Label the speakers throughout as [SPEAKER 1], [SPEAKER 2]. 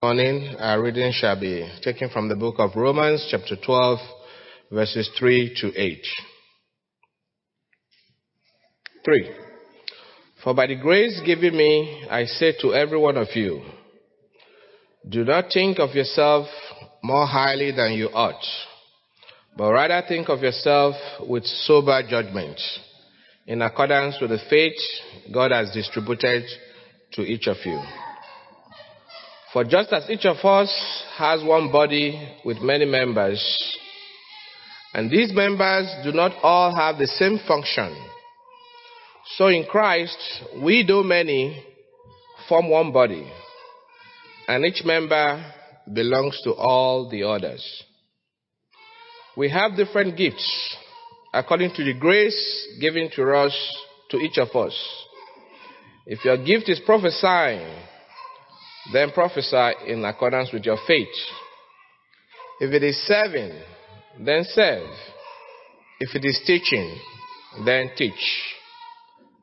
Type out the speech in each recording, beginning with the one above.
[SPEAKER 1] morning, our reading shall be taken from the book of Romans, chapter 12, verses 3 to 8. 3. For by the grace given me, I say to every one of you, do not think of yourself more highly than you ought, but rather think of yourself with sober judgment, in accordance with the faith God has distributed to each of you. For just as each of us has one body with many members, and these members do not all have the same function, so in Christ, we, though many, form one body, and each member belongs to all the others. We have different gifts according to the grace given to us, to each of us. If your gift is prophesying, then prophesy in accordance with your faith. If it is serving, then serve. If it is teaching, then teach.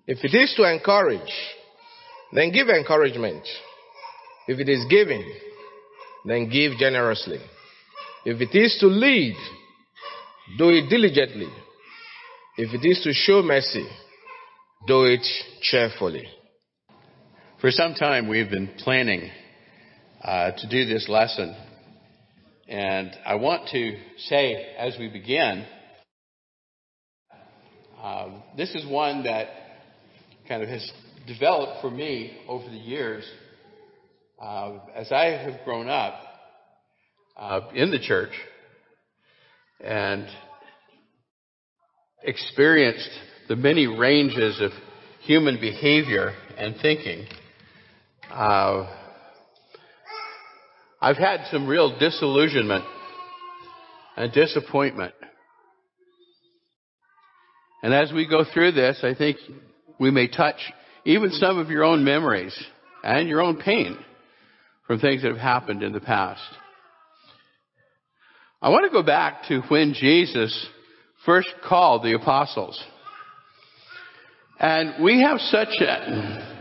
[SPEAKER 1] If it is to encourage, then give encouragement. If it is giving, then give generously. If it is to lead, do it diligently. If it is to show mercy, do it cheerfully.
[SPEAKER 2] For some time, we've been planning uh, to do this lesson. And I want to say as we begin, uh, this is one that kind of has developed for me over the years uh, as I have grown up uh, in the church and experienced the many ranges of human behavior and thinking. Uh, I've had some real disillusionment and disappointment. And as we go through this, I think we may touch even some of your own memories and your own pain from things that have happened in the past. I want to go back to when Jesus first called the apostles. And we have such a,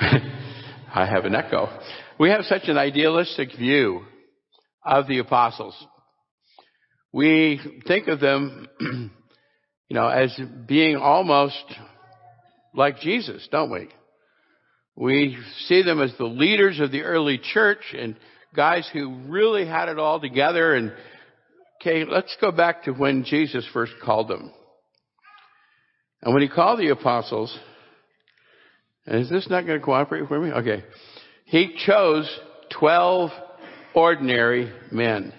[SPEAKER 2] I have an echo. We have such an idealistic view of the apostles. We think of them, you know, as being almost like Jesus, don't we? We see them as the leaders of the early church and guys who really had it all together. And okay, let's go back to when Jesus first called them. And when he called the apostles, is this not going to cooperate for me? Okay. He chose 12 ordinary men.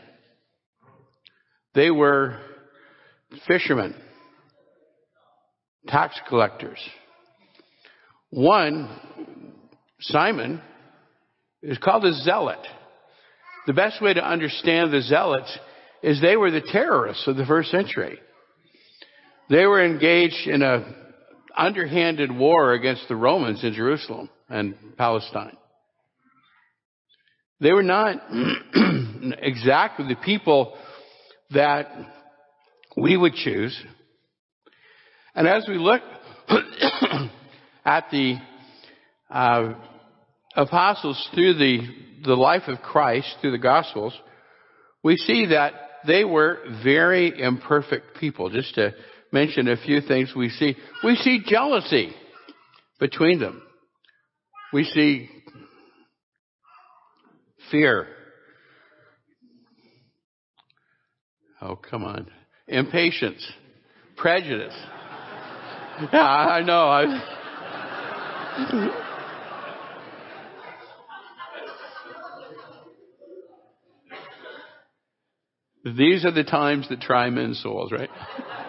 [SPEAKER 2] They were fishermen, tax collectors. One Simon is called a zealot. The best way to understand the zealots is they were the terrorists of the first century. They were engaged in a underhanded war against the Romans in Jerusalem and Palestine. They were not exactly the people that we would choose. And as we look at the uh, apostles through the, the life of Christ, through the Gospels, we see that they were very imperfect people. Just to mention a few things we see. We see jealousy between them. We see fear. Oh, come on. Impatience. Prejudice. Yeah, I know. I, These are the times that try men's souls, right?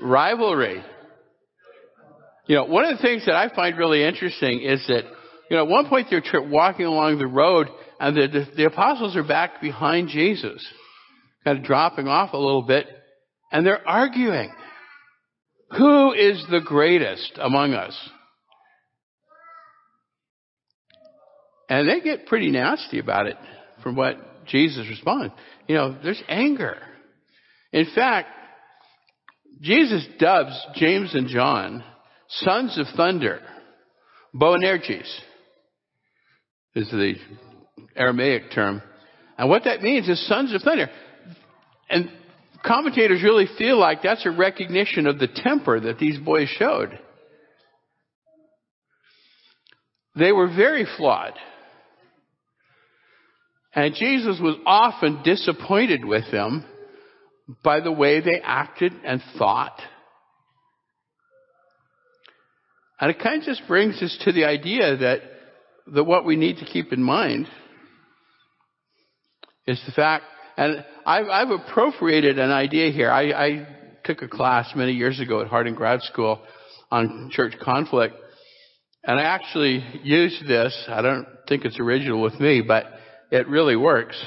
[SPEAKER 2] Rivalry. You know, one of the things that I find really interesting is that, you know, at one point they're walking along the road and the, the, the apostles are back behind Jesus, kind of dropping off a little bit, and they're arguing. Who is the greatest among us? And they get pretty nasty about it from what Jesus responds. you know, there's anger. In fact, Jesus dubs James and John sons of thunder. Boanerges is the Aramaic term. And what that means is sons of thunder. And commentators really feel like that's a recognition of the temper that these boys showed. They were very flawed. And Jesus was often disappointed with them by the way they acted and thought. And it kind of just brings us to the idea that, that what we need to keep in mind is the fact, and I've, I've appropriated an idea here. I, I took a class many years ago at Harding Grad School on church conflict, and I actually used this. I don't think it's original with me, but it really works.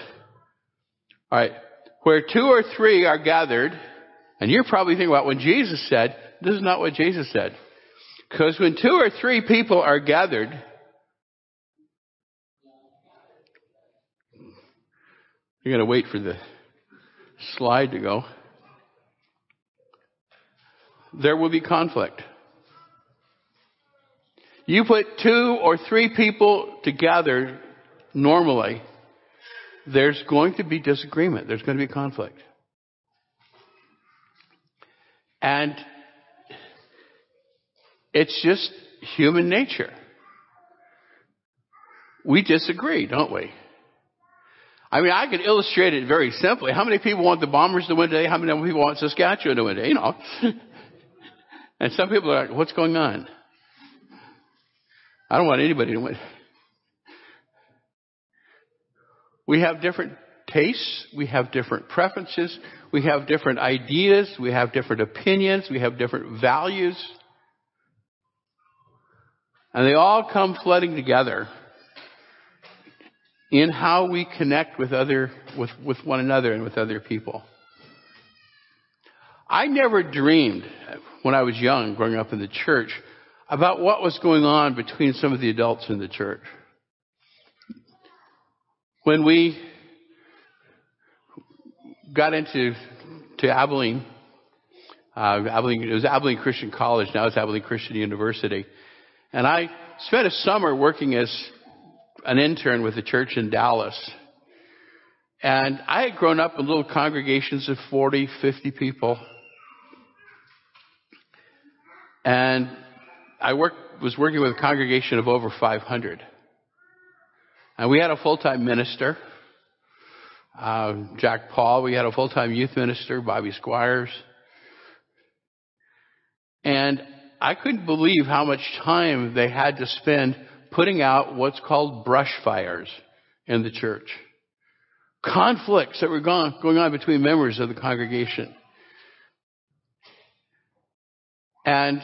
[SPEAKER 2] All right. Where two or three are gathered, and you're probably thinking about when Jesus said, this is not what Jesus said. Because when two or three people are gathered, you're going to wait for the slide to go. There will be conflict. You put two or three people together normally, there's going to be disagreement. There's going to be conflict. And it's just human nature. We disagree, don't we? I mean, I could illustrate it very simply. How many people want the Bombers to win today? How many people want Saskatchewan to win today? You know. and some people are like, what's going on? I don't want anybody to win. We have different tastes. We have different preferences. We have different ideas. We have different opinions. We have different values. And they all come flooding together in how we connect with other, with, with one another and with other people. I never dreamed when I was young, growing up in the church, about what was going on between some of the adults in the church. When we got into to Abilene, uh, Abilene, it was Abilene Christian College, now it's Abilene Christian University. And I spent a summer working as an intern with a church in Dallas. And I had grown up in little congregations of 40, 50 people. And I worked, was working with a congregation of over 500. And we had a full-time minister, uh, Jack Paul. We had a full-time youth minister, Bobby Squires. And I couldn't believe how much time they had to spend putting out what's called brush fires in the church. Conflicts that were going on between members of the congregation. And,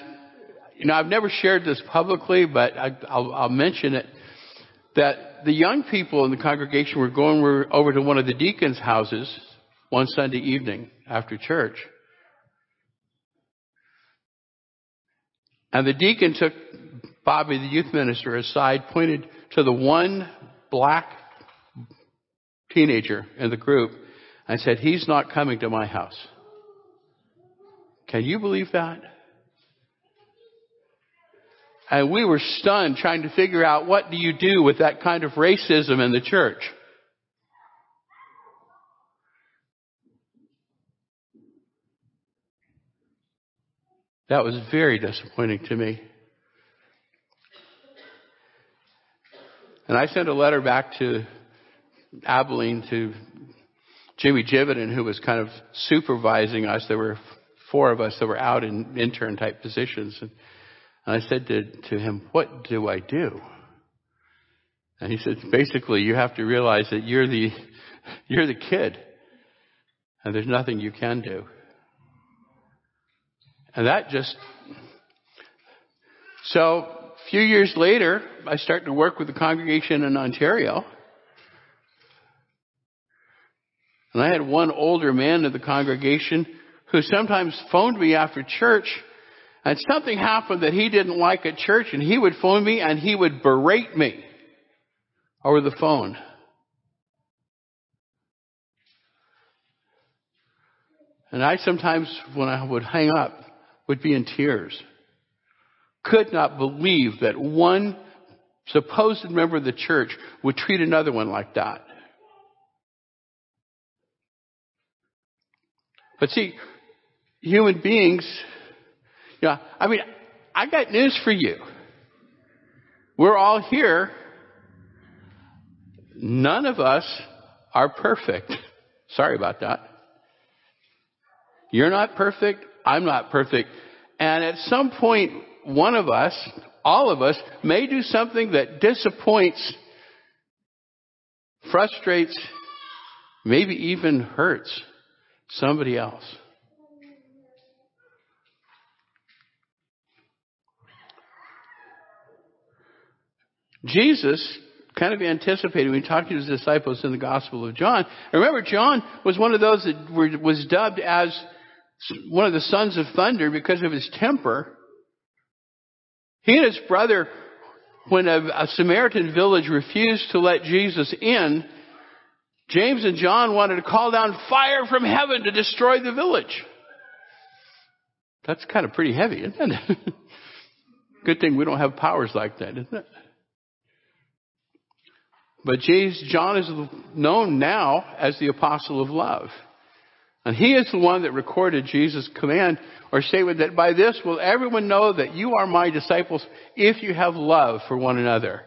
[SPEAKER 2] you know, I've never shared this publicly, but I, will mention it, that the young people in the congregation were going over to one of the deacons' houses one Sunday evening after church. And the deacon took Bobby, the youth minister, aside, pointed to the one black teenager in the group, and said, He's not coming to my house. Can you believe that? And we were stunned trying to figure out what do you do with that kind of racism in the church. That was very disappointing to me. And I sent a letter back to Abilene to Jimmy Jividen, who was kind of supervising us. There were four of us that were out in intern type positions. And I said to, to him, what do I do? And he said, basically, you have to realize that you're the, you're the kid. And there's nothing you can do. And that just, so a few years later, I started to work with the congregation in Ontario. And I had one older man in the congregation who sometimes phoned me after church and something happened that he didn't like at church and he would phone me and he would berate me over the phone. And I sometimes, when I would hang up, would be in tears. Could not believe that one supposed member of the church would treat another one like that. But see, human beings, you know, I mean, I got news for you. We're all here. None of us are perfect. Sorry about that. You're not perfect. I'm not perfect. And at some point, one of us, all of us, may do something that disappoints, frustrates, maybe even hurts somebody else. Jesus kind of anticipated when he talked to his disciples in the Gospel of John. Remember, John was one of those that were, was dubbed as one of the sons of thunder because of his temper. He and his brother, when a, a Samaritan village refused to let Jesus in, James and John wanted to call down fire from heaven to destroy the village. That's kind of pretty heavy, isn't it? Good thing we don't have powers like that, isn't it? But John is known now as the apostle of love. And he is the one that recorded Jesus' command or statement that by this will everyone know that you are my disciples if you have love for one another.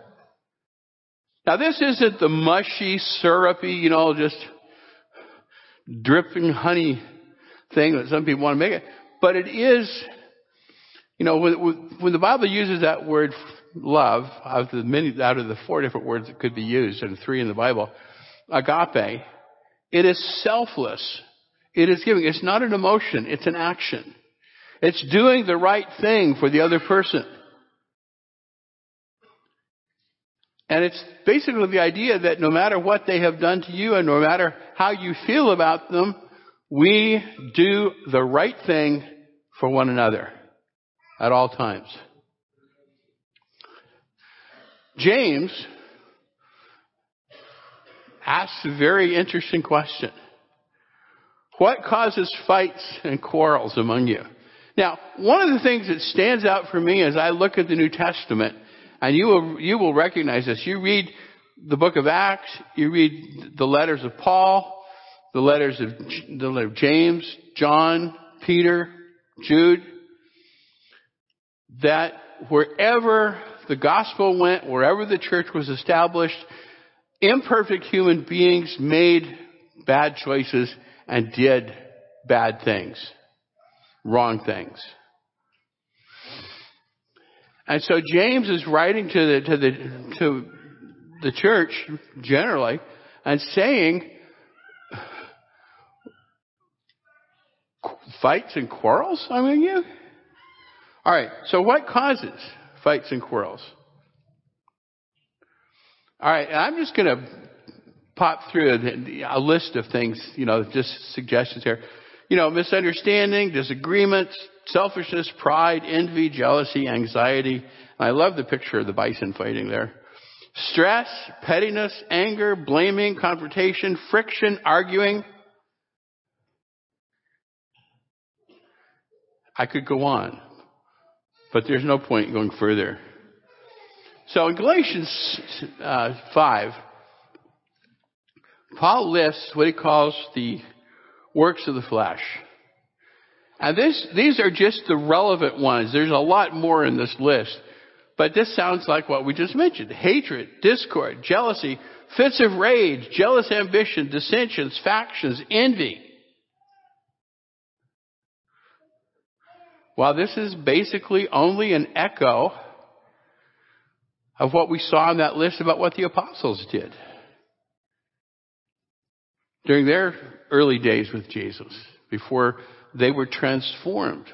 [SPEAKER 2] Now this isn't the mushy, syrupy, you know, just dripping honey thing that some people want to make it, but it is, you know, when, when the Bible uses that word love, out of the many, out of the four different words that could be used, and three in the Bible, agape, it is selfless. It is giving. It's not an emotion. It's an action. It's doing the right thing for the other person. And it's basically the idea that no matter what they have done to you and no matter how you feel about them, we do the right thing for one another at all times. James asks a very interesting question. What causes fights and quarrels among you? Now, one of the things that stands out for me as I look at the New Testament, and you will, you will recognize this. You read the book of Acts, you read the letters of Paul, the letters of, the letter of James, John, Peter, Jude, that wherever the gospel went, wherever the church was established, imperfect human beings made bad choices and did bad things, wrong things. And so James is writing to the, to the, to the church generally and saying, fights and quarrels among you? Alright, so what causes fights and quarrels. All right, I'm just going to pop through a, a list of things, you know, just suggestions here. You know, misunderstanding, disagreements, selfishness, pride, envy, jealousy, anxiety. I love the picture of the bison fighting there. Stress, pettiness, anger, blaming, confrontation, friction, arguing. I could go on. But there's no point going further. So in Galatians uh, 5, Paul lists what he calls the works of the flesh. And this, these are just the relevant ones. There's a lot more in this list. But this sounds like what we just mentioned. Hatred, discord, jealousy, fits of rage, jealous ambition, dissensions, factions, envy. While this is basically only an echo of what we saw in that list about what the apostles did during their early days with Jesus before they were transformed.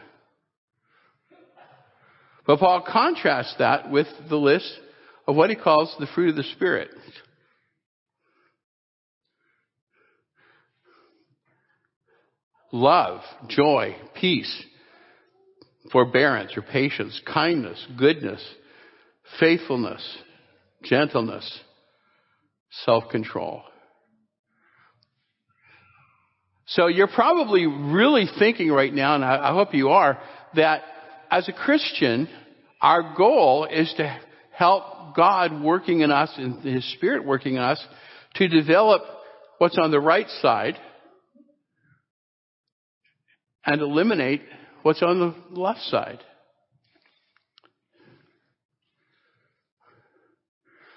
[SPEAKER 2] But Paul contrasts that with the list of what he calls the fruit of the Spirit. Love, joy, peace, forbearance or patience, kindness, goodness, faithfulness, gentleness, self-control. So you're probably really thinking right now, and I, hope you are, that as a Christian, our goal is to help God working in us and His Spirit working in us to develop what's on the right side and eliminate what's on the left side.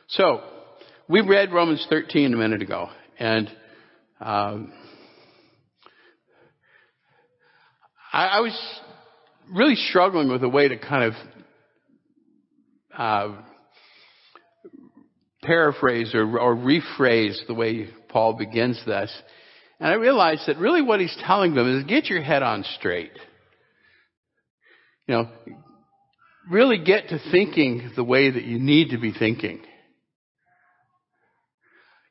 [SPEAKER 2] So, we read Romans 13 a minute ago, and um, I, I, was really struggling with a way to kind of uh, paraphrase or, or rephrase the way Paul begins this. And I realized that really what he's telling them is get your head on straight. You know, really get to thinking the way that you need to be thinking.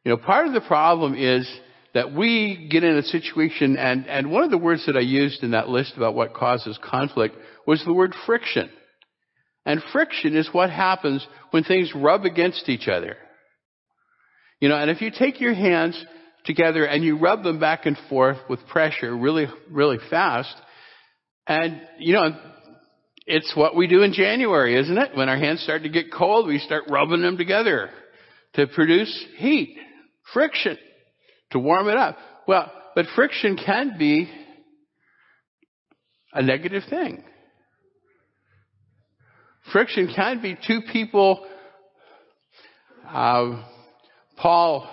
[SPEAKER 2] You know, part of the problem is that we get in a situation, and, and one of the words that I used in that list about what causes conflict was the word friction. And friction is what happens when things rub against each other. You know, and if you take your hands together and you rub them back and forth with pressure really, really fast, and, you know, it's what we do in January, isn't it? When our hands start to get cold, we start rubbing them together to produce heat, friction, to warm it up. Well, but friction can be a negative thing. Friction can be two people. Uh, Paul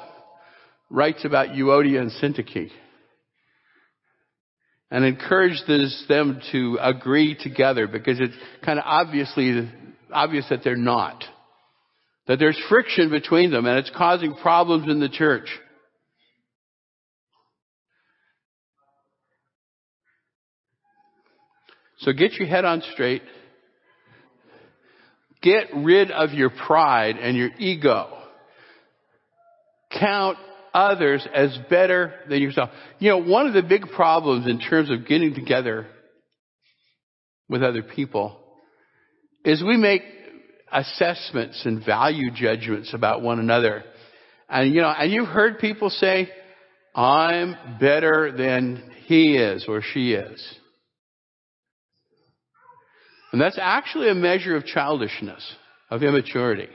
[SPEAKER 2] writes about Euodia and Syntyche and encourages them to agree together because it's kind of obviously obvious that they're not. That there's friction between them and it's causing problems in the church. So get your head on straight. Get rid of your pride and your ego. Count others as better than yourself. You know, one of the big problems in terms of getting together with other people is we make assessments and value judgments about one another. And you know, and you've heard people say, I'm better than he is or she is. And that's actually a measure of childishness, of immaturity.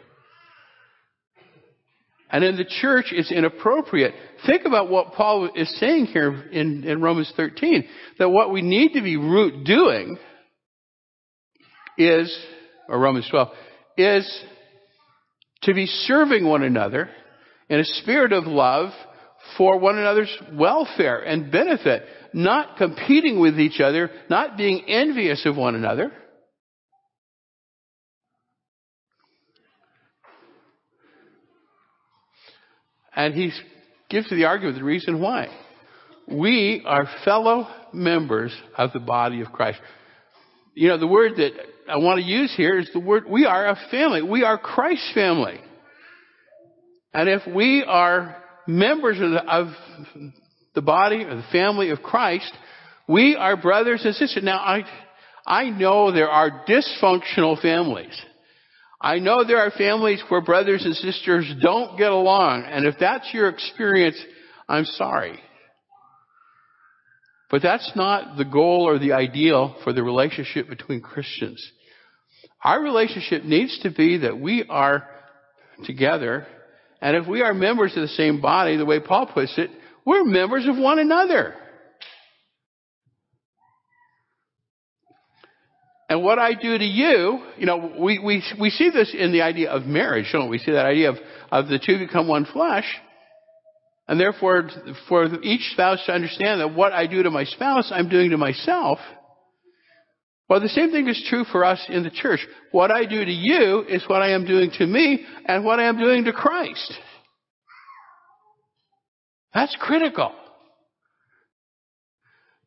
[SPEAKER 2] And in the church, it's inappropriate. Think about what Paul is saying here in, in Romans 13. That what we need to be root doing is, or Romans 12, is to be serving one another in a spirit of love for one another's welfare and benefit, not competing with each other, not being envious of one another. And he gives the argument, the reason why. We are fellow members of the body of Christ. You know, the word that I want to use here is the word, we are a family. We are Christ's family. And if we are members of the, of the body or the family of Christ, we are brothers and sisters. Now, I, I know there are dysfunctional families. I know there are families where brothers and sisters don't get along, and if that's your experience, I'm sorry. But that's not the goal or the ideal for the relationship between Christians. Our relationship needs to be that we are together, and if we are members of the same body, the way Paul puts it, we're members of one another. And what I do to you, you know, we, we, we see this in the idea of marriage, don't we? We see that idea of, of the two become one flesh. And therefore, for each spouse to understand that what I do to my spouse, I'm doing to myself. Well, the same thing is true for us in the church. What I do to you is what I am doing to me and what I am doing to Christ. That's critical.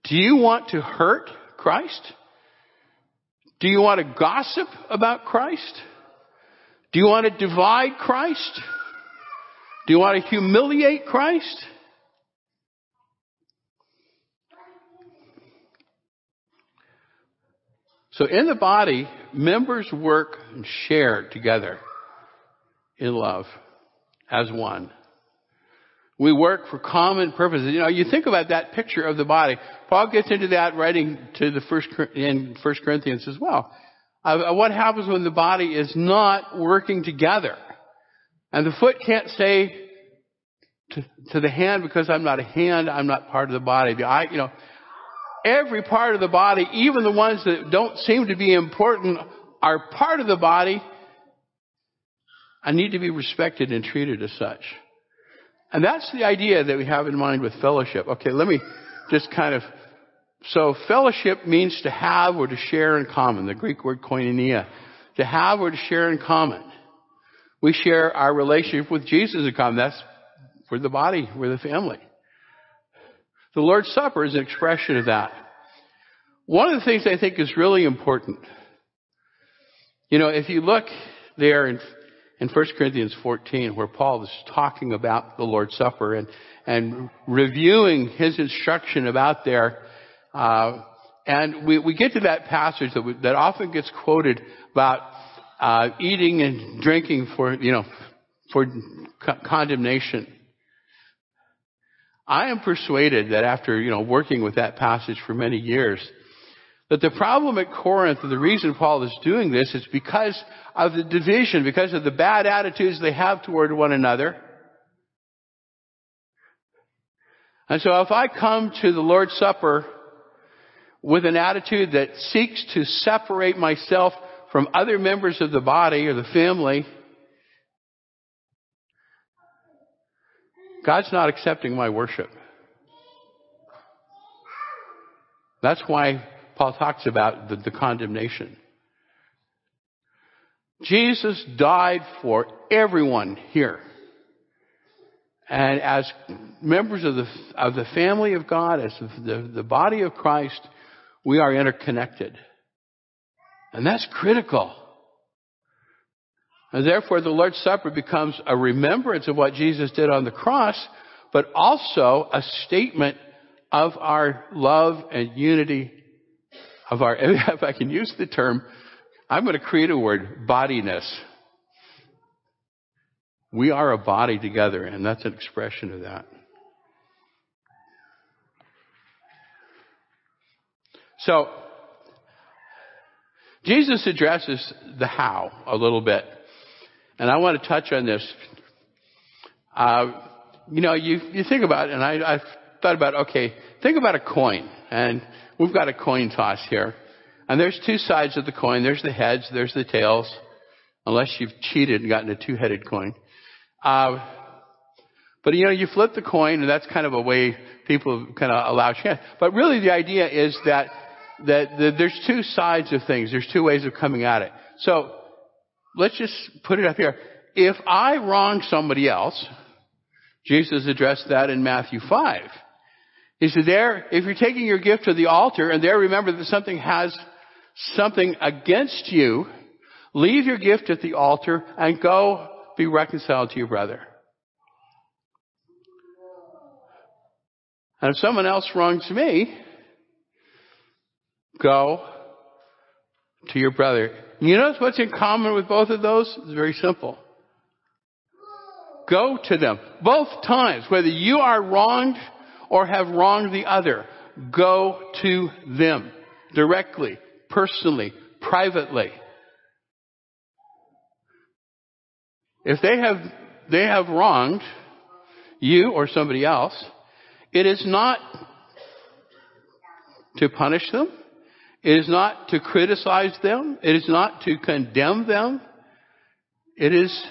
[SPEAKER 2] Do you want to hurt Christ? Do you want to gossip about Christ? Do you want to divide Christ? Do you want to humiliate Christ? So in the body, members work and share together in love as one. We work for common purposes. You know, you think about that picture of the body. Paul gets into that writing to the first in First Corinthians as well. of what happens when the body is not working together. And the foot can't say to, to, the hand because I'm not a hand, I'm not part of the body. The eye, you know, every part of the body, even the ones that don't seem to be important, are part of the body and need to be respected and treated as such. And that's the idea that we have in mind with fellowship. Okay, let me just kind of so fellowship means to have or to share in common. The Greek word koinonia. To have or to share in common. We share our relationship with Jesus in common. That's we're the body, we're the family. The Lord's Supper is an expression of that. One of the things I think is really important, you know, if you look there in, in 1 Corinthians 14, where Paul is talking about the Lord's Supper and, and reviewing his instruction about there, uh, and we, we get to that passage that, we, that often gets quoted about uh, eating and drinking for, you know, for co- condemnation. I am persuaded that after, you know, working with that passage for many years, that the problem at Corinth, and the reason Paul is doing this, is because of the division, because of the bad attitudes they have toward one another. And so if I come to the Lord's Supper with an attitude that seeks to separate myself from other members of the body or the family, God's not accepting my worship. That's why Paul talks about the, the condemnation. Jesus died for everyone here. And as members of the, of the family of God, as the, the body of Christ, we are interconnected. And that's critical. And therefore the Lord's Supper becomes a remembrance of what Jesus did on the cross, but also a statement of our love and unity of our, if I can use the term, I'm going to create a word, bodiness. We are a body together, and that's an expression of that. So, Jesus addresses the how a little bit. And I want to touch on this. Uh, you know, you, you think about it, and I, I've thought about, okay, think about a coin. And we've got a coin toss here. And there's two sides of the coin. There's the heads, there's the tails. Unless you've cheated and gotten a two-headed coin. Uh, but you know, you flip the coin, and that's kind of a way people kind of allow chance. But really, the idea is that that, that there's two sides of things. There's two ways of coming at it. So let's just put it up here. If I wrong somebody else, Jesus addressed that in Matthew 5. He said, there, if you're taking your gift to the altar and there remember that something has something against you, leave your gift at the altar and go be reconciled to your brother. And if someone else wrongs me, go to your brother. You notice what's in common with both of those? It's very simple. Go to them. Both times, whether you are wronged or have wronged the other, go to them directly, personally, privately. If they have, they have wronged you or somebody else, it is not to punish them. It is not to criticize them. It is not to condemn them. It is,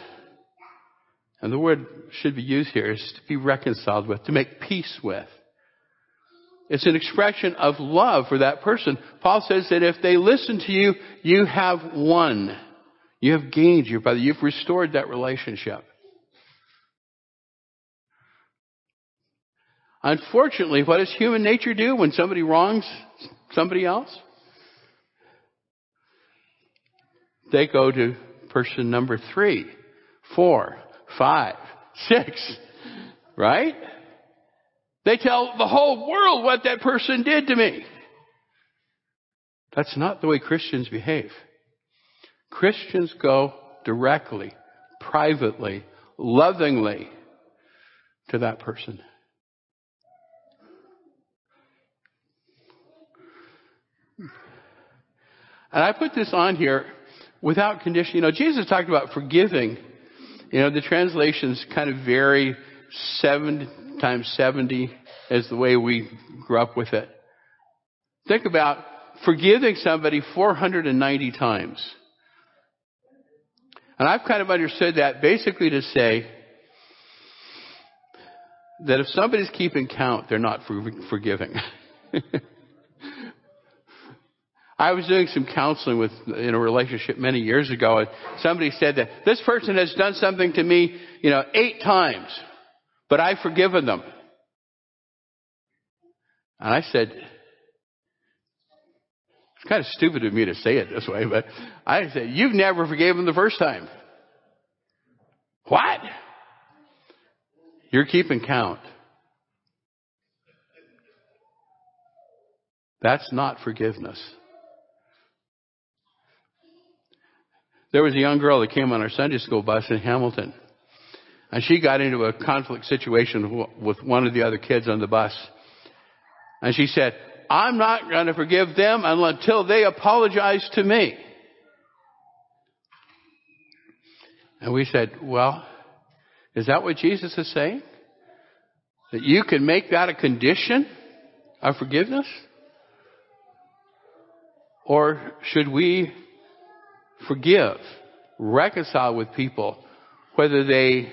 [SPEAKER 2] and the word should be used here, is to be reconciled with, to make peace with. It's an expression of love for that person. Paul says that if they listen to you, you have won. You have gained your brother. You've restored that relationship. Unfortunately, what does human nature do when somebody wrongs somebody else? They go to person number three, four, five, six, right? They tell the whole world what that person did to me. That's not the way Christians behave. Christians go directly, privately, lovingly to that person. And I put this on here without condition. You know, Jesus talked about forgiving. You know, the translations kind of vary. Seven times 70 is the way we grew up with it. Think about forgiving somebody 490 times. And I've kind of understood that basically to say that if somebody's keeping count, they're not forgiving. I was doing some counseling with in a relationship many years ago, and somebody said that this person has done something to me, you know, eight times, but I've forgiven them. And I said, it's kind of stupid of me to say it this way, but I said, you've never forgave them the first time. What? You're keeping count. That's not forgiveness. There was a young girl that came on our Sunday school bus in Hamilton. And she got into a conflict situation with one of the other kids on the bus. And she said, I'm not going to forgive them until they apologize to me. And we said, well, is that what Jesus is saying? That you can make that a condition of forgiveness? Or should we forgive, reconcile with people, whether they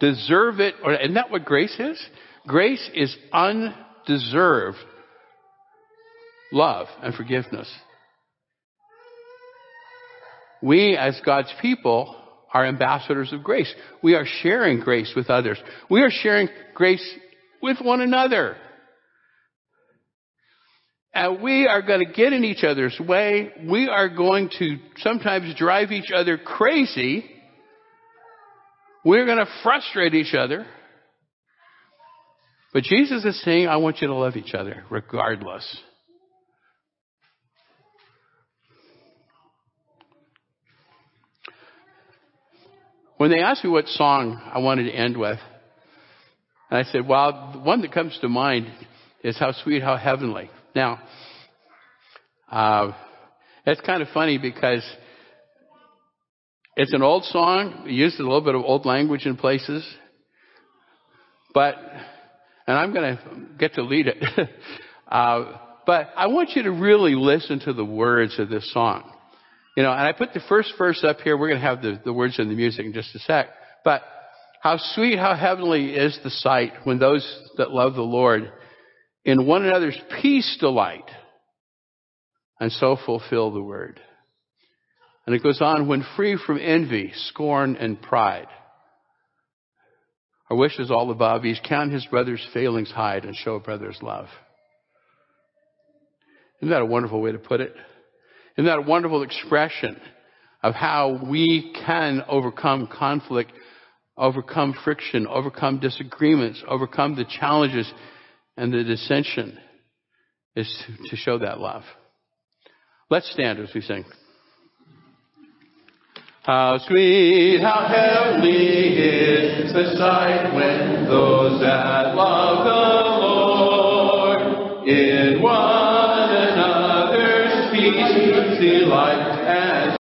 [SPEAKER 2] deserve it or, isn't that what grace is? Grace is undeserved love and forgiveness. We, as God's people, are ambassadors of grace. We are sharing grace with others. We are sharing grace with one another. And we are going to get in each other's way. We are going to sometimes drive each other crazy. We're going to frustrate each other. But Jesus is saying, I want you to love each other regardless. When they asked me what song I wanted to end with, and I said, well, the one that comes to mind is How Sweet, How Heavenly. Now, uh, it's kind of funny because it's an old song. We used a little bit of old language in places. But, and I'm going to get to lead it. uh, but I want you to really listen to the words of this song. You know, and I put the first verse up here. We're going to have the, the words and the music in just a sec. But how sweet, how heavenly is the sight when those that love the Lord in one another's peace delight and so fulfill the word. And it goes on, when free from envy, scorn, and pride. Our wish is all above. He's count his brother's failings hide and show a brother's love. Isn't that a wonderful way to put it? Isn't that a wonderful expression of how we can overcome conflict, overcome friction, overcome disagreements, overcome the challenges and the dissension is to show that love. Let's stand as we sing. How sweet, how heavenly is the sight when those that love the Lord in one another's peace delight.